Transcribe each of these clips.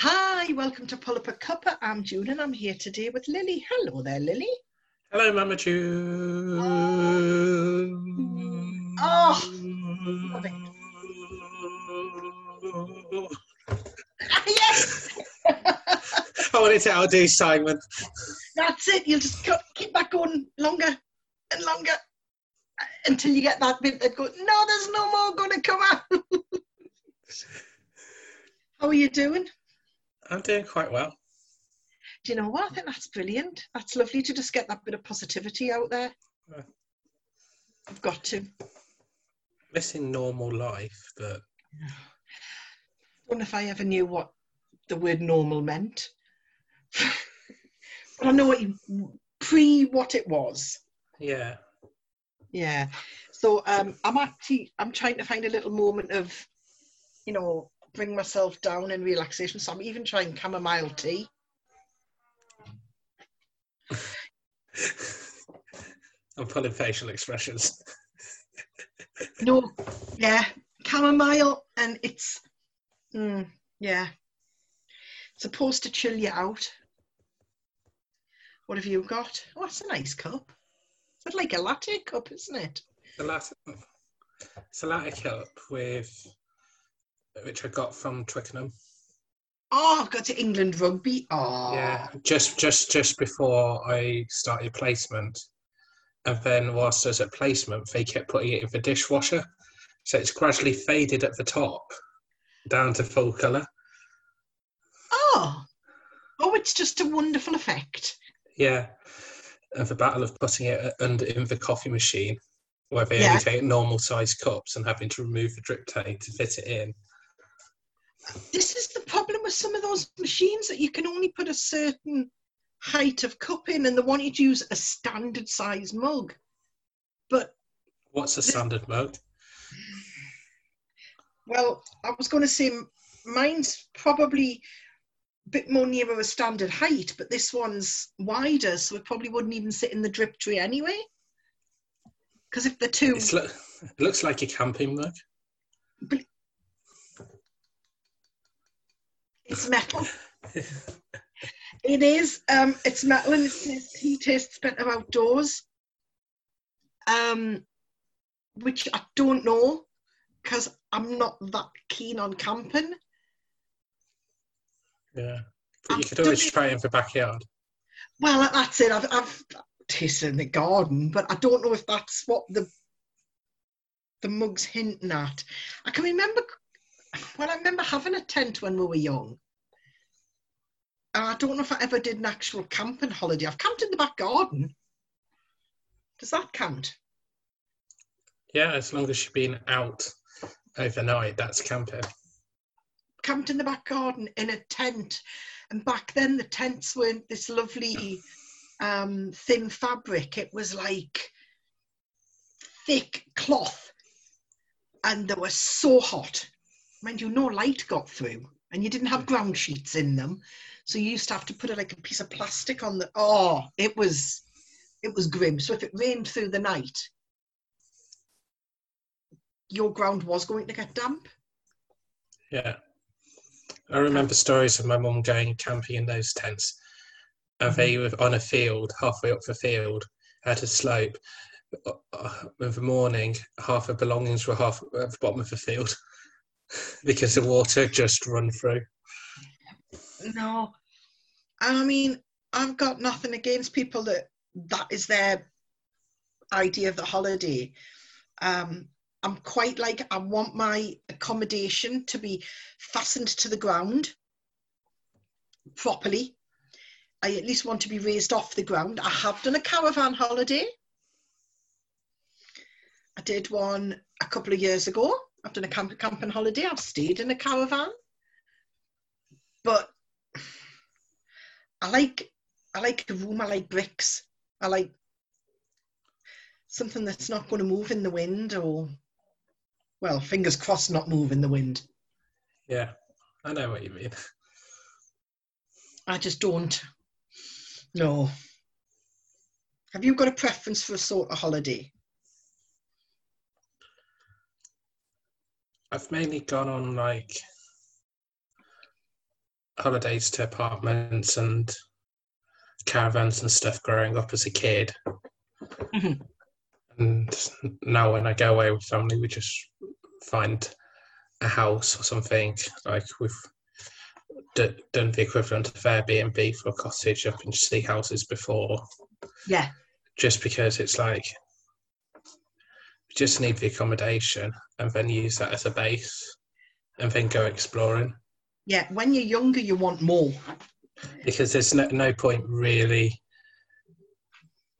Hi, welcome to Pull Up a Cuppa. I'm June and I'm here today with Lily. Hello there, Lily. Hello, Mama June. Oh, love yes, I wanted to outdo Simon. that's it. You'll just keep that going longer and longer until you get that bit that goes, no, there's no more going to come out. How are you doing? I'm doing quite well. Do you know what? I think that's brilliant. That's lovely to just get that bit of positivity out there. Yeah. I've got to. Missing normal life, but don't know if I ever knew what the word normal meant. but I know what you pre what it was. yeah. Yeah. So um I'm actually I'm trying to find a little moment of, you know, bring myself down and relaxation. So I'm even trying chamomile tea. I'm pulling facial expressions. No, yeah, chamomile and it's mm, yeah. Supposed to chill you out. What have you got? Oh, that's a nice cup. It's like a latte cup, isn't it? The last, it's a latte cup with, which I got from Twickenham. Oh, I've got to England rugby. Oh, Yeah, just just just before I started placement, and then whilst I was at placement, they kept putting it in the dishwasher, so it's gradually faded at the top, down to full colour. Oh, oh, it's just a wonderful effect. Yeah, and the battle of putting it under in the coffee machine, where they Yeah. only take normal sized cups and having to remove the drip tank to fit it in. This is the problem with some of those machines that you can only put a certain height of cup in, and they want you to use a standard size mug. But What's a standard mug? well, I was going to say mine's probably a bit more nearer a standard height, but this one's wider, so it probably wouldn't even sit in the drip tray anyway. Because if the two, It's lo- it looks like a camping mug. It's metal. It is. Um, it's metal and it says tea tastes better outdoors. Um, which I don't know because I'm not that keen on camping. Yeah, but you could always try it in the backyard. Well, that's it. I've, I've tasted in the garden, but I don't know if that's what the the mug's hinting at. I can remember. Well, I remember having a tent when we were young. And I don't know if I ever did an actual camping holiday. I've camped in the back garden. Does that count? Yeah, as long as you've been out overnight, that's camping. camped in the back garden in a tent. And back then, the tents weren't this lovely um, thin fabric. It was like thick cloth. And they were so hot. Mind you, no light got through. And you didn't have mm. ground sheets in them. So you used to have to put like a piece of plastic on the. Oh, it was. It was grim. So if it rained through the night, your ground was going to get damp. Yeah. I remember stories of my mum going camping in those tents. And they were on a field, halfway up the field, at a slope. Uh, uh In the morning, half her belongings were half at the bottom of the field because the water just run through. No, I mean, I've got nothing against people that that is their idea of the holiday. Um, I'm quite like, I want my accommodation to be fastened to the ground properly. I at least want to be raised off the ground. I have done a caravan holiday. I did one a couple of years ago. I've done a camp- camping holiday. I've stayed in a caravan. But I like I like a room. I like bricks. I like something that's not going to move in the wind, or well, fingers crossed, not move in the wind. Yeah, I know what you mean. I just don't. No. Have you got a preference for a sort of holiday? I've mainly gone on like holidays to apartments and caravans and stuff growing up as a kid. Mhm. And now when I go away with family, we just find a house or something. Like we've d- done the equivalent of Airbnb for a cottage up in Seahouses before, Yeah, just because it's like just need the accommodation and then use that as a base and then go exploring. yeah. When you're younger, you want more. because there's no, no point really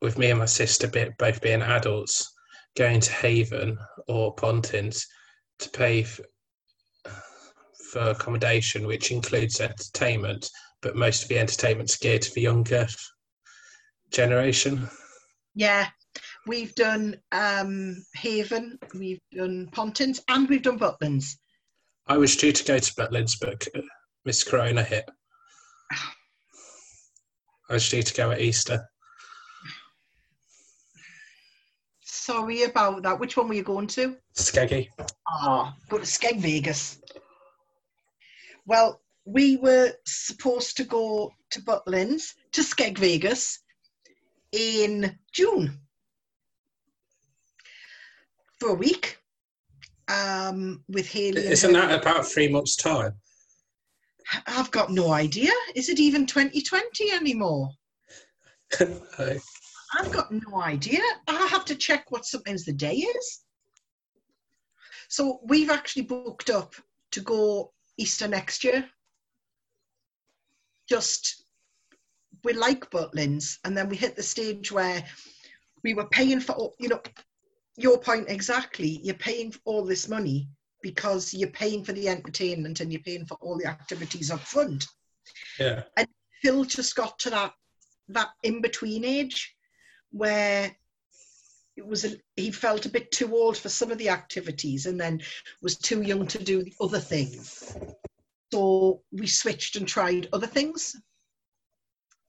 with me and my sister both being adults going to Haven or Pontins to pay f- for accommodation, which includes entertainment, but most of the entertainment's geared to the younger generation. Yeah, we've done um, Haven, we've done Pontins, and we've done Butlins. I was due to go to Butlins, but uh, Miss Corona hit. I was due to go at Easter. Sorry about that. Which one were you going to? Skeggy. Ah, go to Skeg Vegas. Well, we were supposed to go to Butlins, to Skeg Vegas, in June for a week um, with Haley. Isn't that about three months' time? I've got no idea. Is it even 2020 anymore? No. I've got no idea. I have to check what sometimes the day is. So we've actually booked up to go Easter next year. Just we like Butlins, and then we hit the stage where we were paying for you know your point exactly. You're paying for all this money because you're paying for the entertainment and you're paying for all the activities up front. yeah. And Phil just got to that that in between age where it was a, he felt a bit too old for some of the activities and then was too young to do the other things. So we switched and tried other things.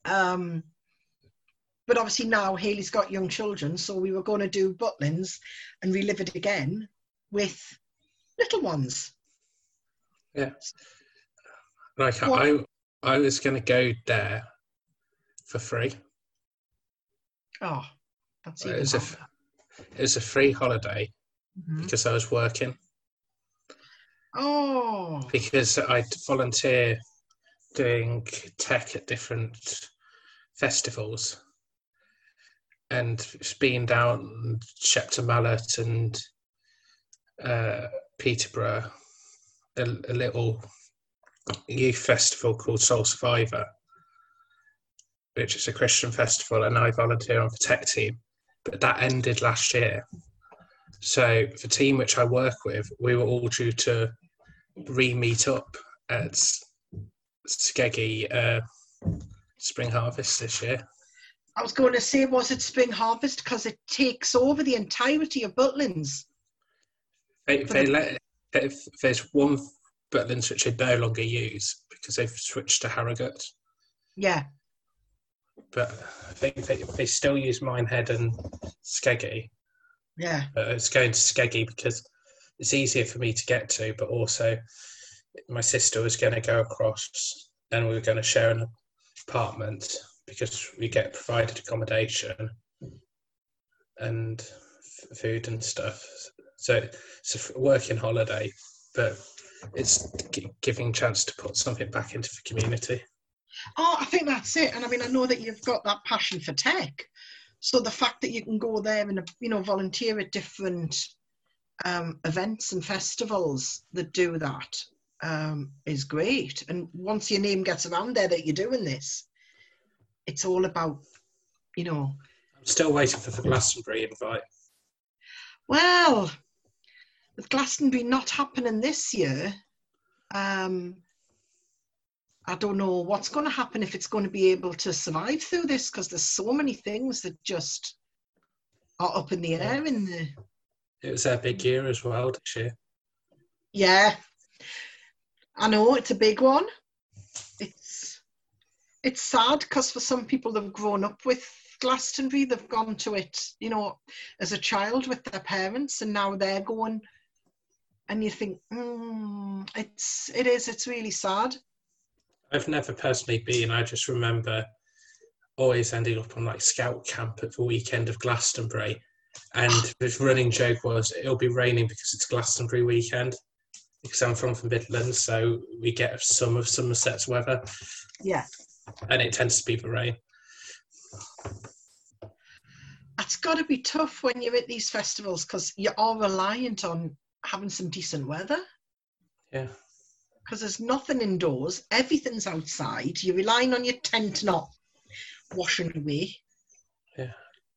Um, but obviously now Haley's got young children, so we were going to do Butlins and relive it again with little ones. Yeah. Like What- I, I was going to go there for free. Oh, that's It was a, it was a free holiday Mhm. because I was working. Oh, Because I volunteer doing tech at different festivals, and it's been down Shepton Mallet and uh, Peterborough, a, a little youth festival called Soul Survivor, which is a Christian festival, and I volunteer on the tech team. But that ended last year. So the team which I work with, we were all due to re-meet up at Skeggy uh, Spring Harvest this year. I was going to say, was it Spring Harvest? Because it takes over the entirety of Butlins. They, they the- let if there's one Butlins which they no longer use because they've switched to Harrogate, Yeah, but I think they, they still use Minehead and Skeggy. yeah, But it's going to Skeggy because it's easier for me to get to, but also my sister was going to go across and we were going to share an apartment because we get provided accommodation and f- food and stuff. So it's a working holiday, but it's gi- giving chance to put something back into the community. Oh, I think that's it. And I mean, I know that you've got that passion for tech. So the fact that you can go there and you know volunteer at different um, events and festivals that do that um, is great. And once your name gets around there that you're doing this, it's all about you know. I'm still waiting for the Glastonbury invite. Well, with Glastonbury not happening this year, um, I don't know what's going to happen if it's going to be able to survive through this because there's so many things that just are up in the air in the It was their big year as well this year. yeah i know it's a big one it's sad because for some people they've grown up with glastonbury they've gone to it you know as a child with their parents and now they're going and you think mm, it's it is it's really sad I've never personally been. I just remember always ending up on like scout camp at the weekend of Glastonbury, and the running joke was it'll be raining because it's Glastonbury weekend. Because I'm from the Midlands, so we get some of Somerset's weather, Yeah. And it tends to be the rain. It's got to be tough when you're at these festivals because you are reliant on having some decent weather Yeah, because there's nothing indoors, everything's outside. You're relying on your tent not washing away. Yeah.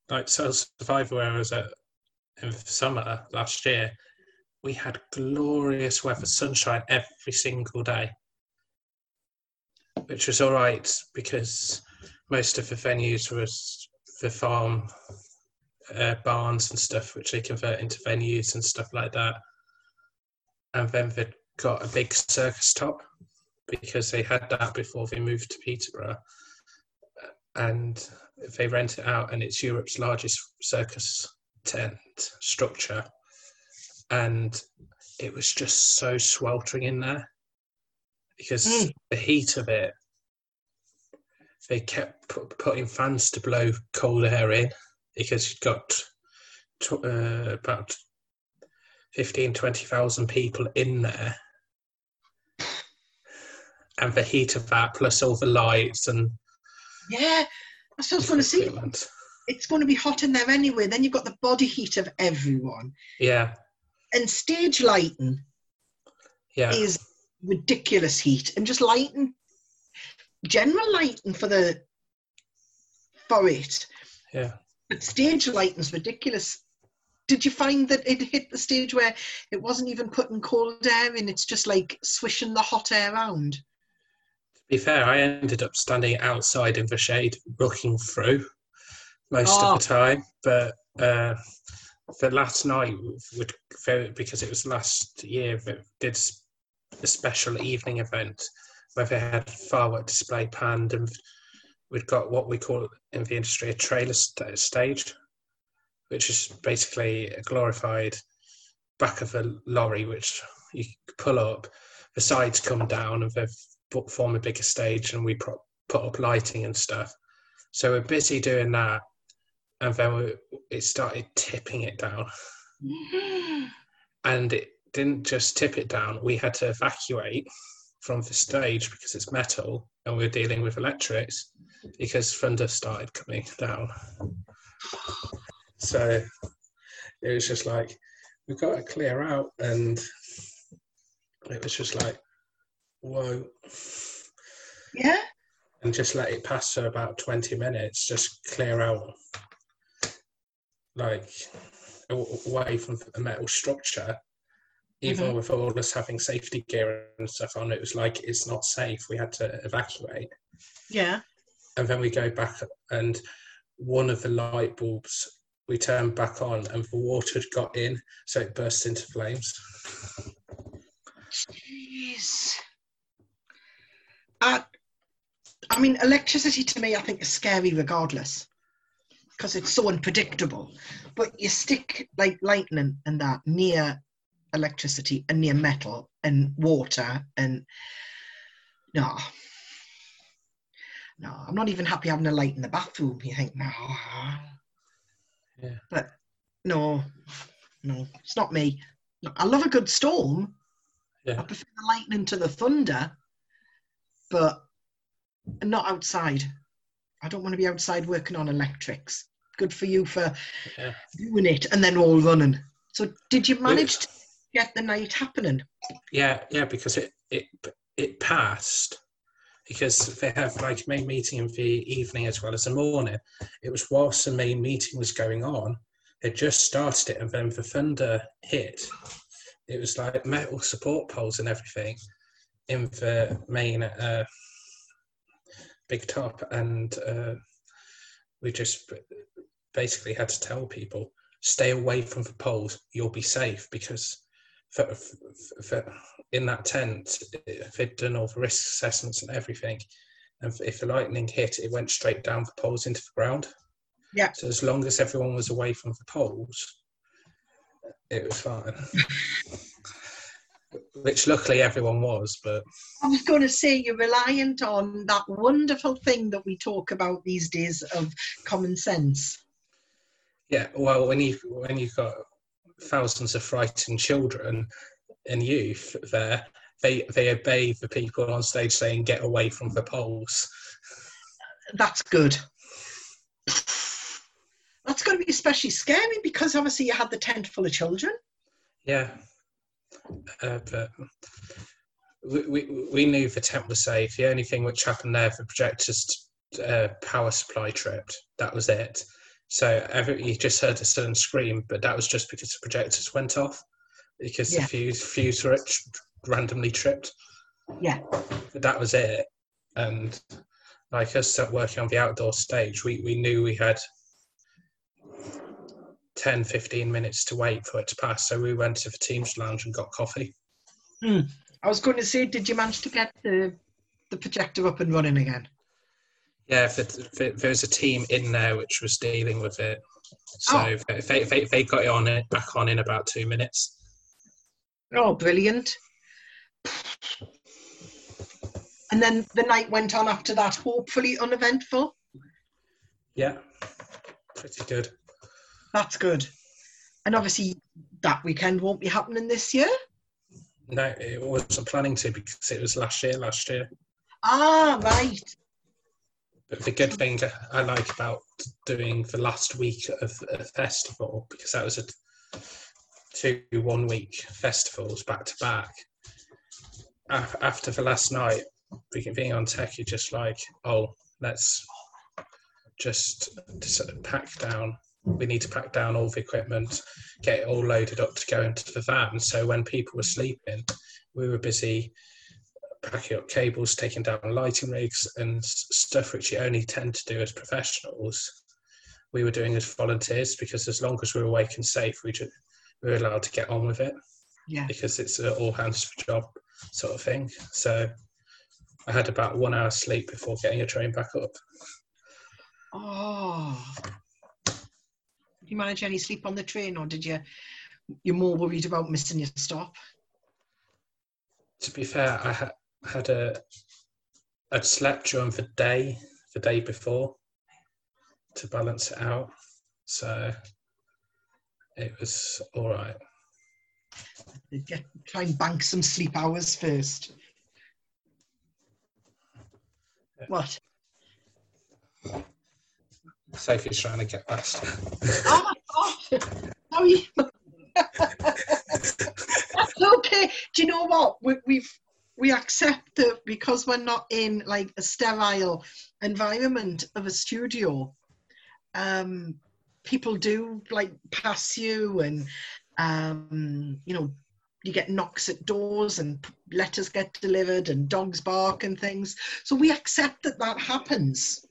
Like Soul Survivor, where I was at uh, in the summer last year, we had glorious weather, sunshine every single day, which was all right because most of the venues was the farm uh, barns and stuff, which they convert into venues and stuff like that. And then they got a big circus top because they had that before they moved to Peterborough. And they rent it out, and it's Europe's largest circus tent structure. And it was just so sweltering in there because Mm. the heat of it, they kept pu- putting fans to blow cold air in because you've got tw- uh, about 15, 20,000 people in there. And the heat of that, plus all the lights and Yeah, that's what I was going to equipment. It's going to be hot in there anyway. Then you've got the body heat of everyone. Yeah, And stage lighting yeah, is ridiculous heat. And just lighting, general lighting for the for it. yeah. But stage lighting's ridiculous. Did you find that it hit the stage where it wasn't even putting cold air in? It's just like swishing the hot air around. To be fair, I ended up standing outside in the shade looking through most Oh. of the time. But uh, the last night, would because it was last year, we did a special evening event where they had firework display panned, and we'd got what we call in the industry a trailer st- stage, which is basically a glorified back of a lorry, which you pull up, the sides come down, and they've form a bigger stage, and we put up lighting and stuff. So we're busy doing that, and then we, it started tipping it down, and it didn't just tip it down. We had to evacuate from the stage because it's metal, and we we're dealing with electrics because thunder started coming down. So it was just like we've got to clear out, and it was just like, whoa Yeah? and just let it pass for about 20 minutes, just clear out like away from the metal structure. Even Mhm. with all us having safety gear and stuff on, it was like it's not safe. We had to evacuate. Yeah. And then we go back, and one of the light bulbs we turned back on, and the water had got in, so it burst into flames. Jeez. Uh, I mean, electricity to me, I think, is scary regardless because it's so unpredictable. But you stick like lightning and that near electricity and near metal and water and no. No, I'm not even happy having a light in the bathroom. You think, no. Yeah. But no, no, it's not me. I love a good storm. Yeah. I prefer the lightning to the thunder, but not outside. I don't want to be outside working on electrics. Good for you for Yeah. doing it and then all running. So, did you manage to get the night happening? Yeah, yeah, because it it it passed because they have like main meeting in the evening as well as the morning. It was whilst the main meeting was going on, they just started it, and then the thunder hit. It was like metal support poles and everything in the main uh, big top, and uh, we just basically had to tell people stay away from the poles. You'll be safe because for, for, for in that tent, they'd done all the risk assessments and everything. And if the lightning hit, it went straight down the poles into the ground. Yeah. So as long as everyone was away from the poles, it was fine. which luckily everyone was. But I was going to say you're reliant on that wonderful thing that we talk about these days of common sense. yeah, well, when you when you've got thousands of frightened children and youth there, they they obey the people on stage saying "get away from the poles." That's good. That's going to be especially scary because obviously you had the tent full of children. Yeah, uh, but we, we we knew the tent was safe. The only thing which happened there, the projector's uh, power supply tripped. That was it. So every, you just heard a sudden scream, but that was just because the projectors went off because Yeah. the fuse fuse ri- randomly tripped. Yeah. But that was it. And like us working on the outdoor stage, we, we knew we had 10, 15 minutes to wait for it to pass. So we went to the Teams Lounge and got coffee. Hmm. I was going to say, did you manage to get the the projector up and running again? Yeah, th th there was a team in there which was dealing with it. So Oh. they, they, they, they got it on it back on in about two minutes. Oh, brilliant! And then the night went on after that, hopefully uneventful. Yeah, pretty good. That's good. And obviously, that weekend won't be happening this year. No, it wasn't planning to because it was last year. Last year, Ah, right. The good thing I like about doing the last week of a festival because that was a two one week festivals back to back. After the last night, being on tech, you're just like, oh, let's just s- pack down. We need to pack down all the equipment, get it all loaded up to go into the van. So when people were sleeping, we were busy packing up cables, taking down lighting rigs, and stuff which you only tend to do as professionals. We were doing as volunteers because as long as we were awake and safe, we, ju- we were allowed to get on with it Yeah. because it's an all hands for job sort of thing. So I had about one hour sleep before getting a train back up. Oh. Did you manage any sleep on the train, or did you? You're more worried about missing your stop. To be fair, I ha- had a I'd slept during the day the day before to balance it out, so it was all right. Get, try and bank some sleep hours first. What? Sophie's trying to get past. Oh my god! Sorry. That's okay. Do you know what? We, we've we accept that because we're not in like a sterile environment of a studio. Um, people do like pass you, and um, you know, you get knocks at doors, and letters get delivered, and dogs bark and things. So we accept that that happens.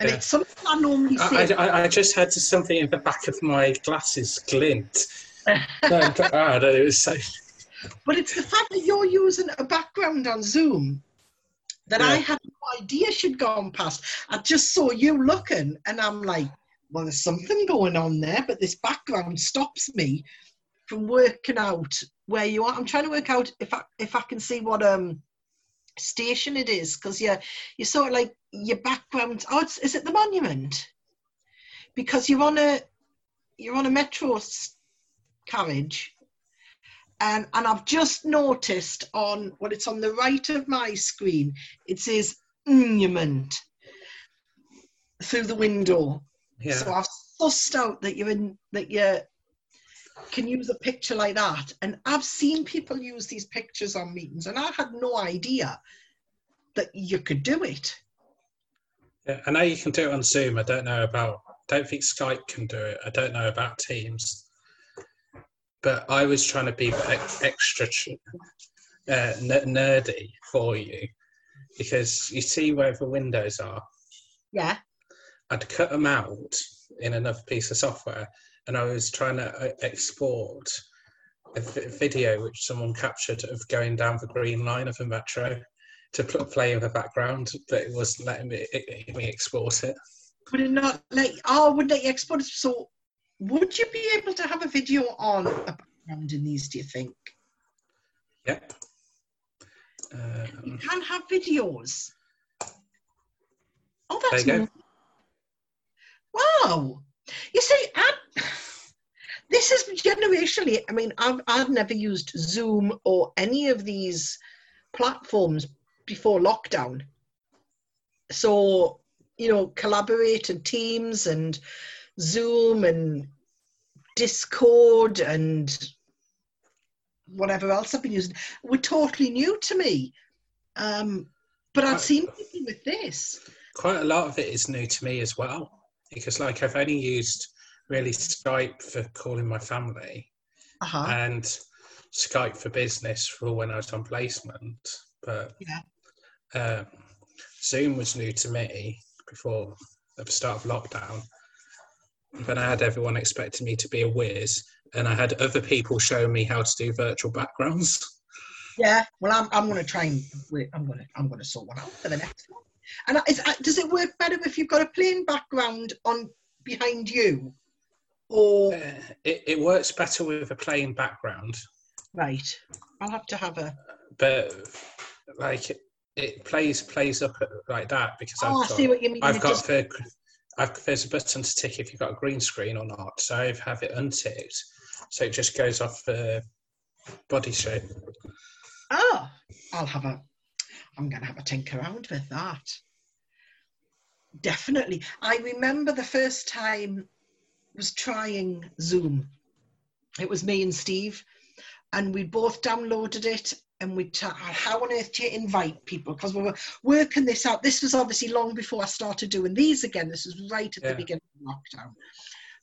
And Yeah. it's something I normally I. I, I just had something in the back of my glasses glint. No, ah, no, it was so. But it's the fact that you're using a background on Zoom that I had no idea she'd gone past. I just saw you looking, and I'm like, well, there's something going on there, but this background stops me from working out where you are. I'm trying to work out if I if I can see what um station it is because you're you're sort of like your background. Oh, it's, is it the monument? Because you're on a you're on a metro carriage and and I've just noticed on well, it's on the right of my screen. It says monument through the window. Yeah. So I've sussed out that you're in that you can use a picture like that, and I've seen people use these pictures on meetings, and I had no idea that you could do it. Yeah, I know you can do it on Zoom. I don't know about. I Don't think Skype can do it. I don't know about Teams. But I was trying to be extra uh, n- nerdy for you because you see where the windows are. Yeah. I'd cut them out in another piece of software, and I was trying to uh, export a video which someone captured of going down the green line of the metro to pl- play in the background, but it wasn't letting me, it, it- me export it. Would it not let oh would let you export it? So would you be able to have a video on a background in these, do you think? Yep. You Um, can have videos. Oh, there that's you go. Wow. You see, I, this is generationally, I mean, I've, I've never used Zoom or any of these platforms before lockdown. So, you know, collaborated Teams and Zoom and Discord and whatever else I've been using were totally new to me. Um, but I've seen people with this. Quite a lot of it is new to me as well, because like I've only used really Skype for calling my family Uh-huh. and Skype for business for when I was on placement. But Yeah. um, Zoom was new to me before the start of lockdown. Then I had everyone expecting me to be a whiz, and I had other people showing me how to do virtual backgrounds. Yeah, well, I'm, I'm going to try and. I'm going to I'm going to sort one out for the next one. And is, does it work better if you've got a plain background on behind you, or Uh, it, it works better with a plain background, right? I'll have to have a. but like it, plays plays up like that because Oh, I I've see what you mean. I've It got just- the there's a button to tick if you've got a green screen or not. So I have it unticked, so it just goes off the body shape. oh, I'll have a. I'm going to have a tinker around with that. Definitely. I remember the first time was trying Zoom. It was me and Steve, and we both downloaded it. And we ta- how on earth do you invite people? Because we were working this out. This was obviously long before I started doing these again. This was right at Yeah. the beginning of lockdown,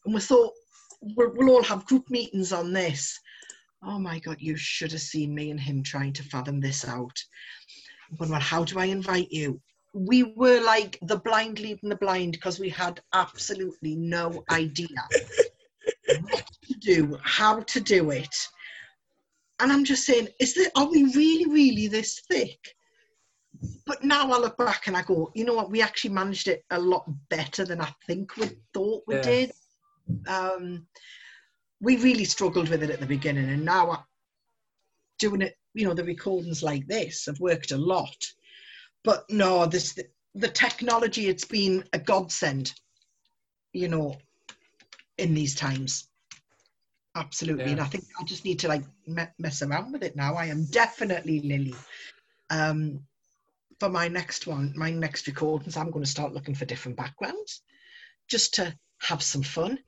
and we thought we'll, we'll all have group meetings on this. Oh my God, you should have seen me and him trying to fathom this out. I'm going, well, how do I invite you? We were like the blind leading the blind because we had absolutely no idea what to do, how to do it. And I'm just saying, is this, are we really, really this thick? But now I look back and I go, you know what? We actually managed it a lot better than I think we thought we Yeah. did. Um, we really struggled with it at the beginning, and now I'm doing it, you know, the recordings like this have worked a lot. But no, this the, the technology. It's been a godsend, you know, in these times. Absolutely, Yeah. and I think I just need to like me- mess around with it now. I am definitely Lily. Um, for my next one, my next recordings, I'm going to start looking for different backgrounds, just to have some fun.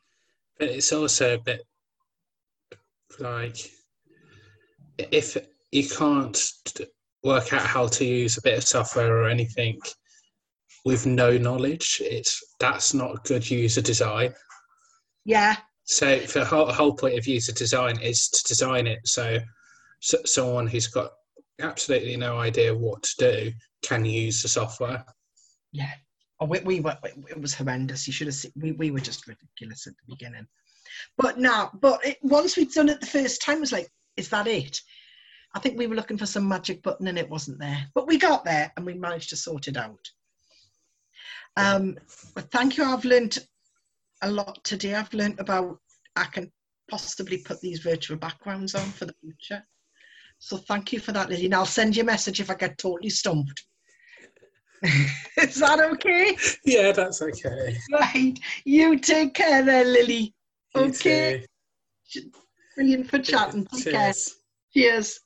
But it's also a bit like if you can't work out how to use a bit of software or anything with no knowledge, it's that's not good user design. Yeah, So for the whole, whole point of user design is to design it so, so someone who's got absolutely no idea what to do can use the software. Yeah. Oh, we, we were, it was horrendous. You should have seen, we, we were just ridiculous at the beginning. But now, but it, once we'd done it the first time, it was like, is that it? I think we were looking for some magic button and it wasn't there. But we got there and we managed to sort it out. Um, but thank you. I've learned a lot today. I've learned about, I can possibly put these virtual backgrounds on for the future. So thank you for that, Lily. And I'll send you a message if I get totally stumped. Is that okay? Yeah, that's okay. Right. You take care there, Lily. You Okay. too. Brilliant for chatting. Take care. Cheers. Cheers.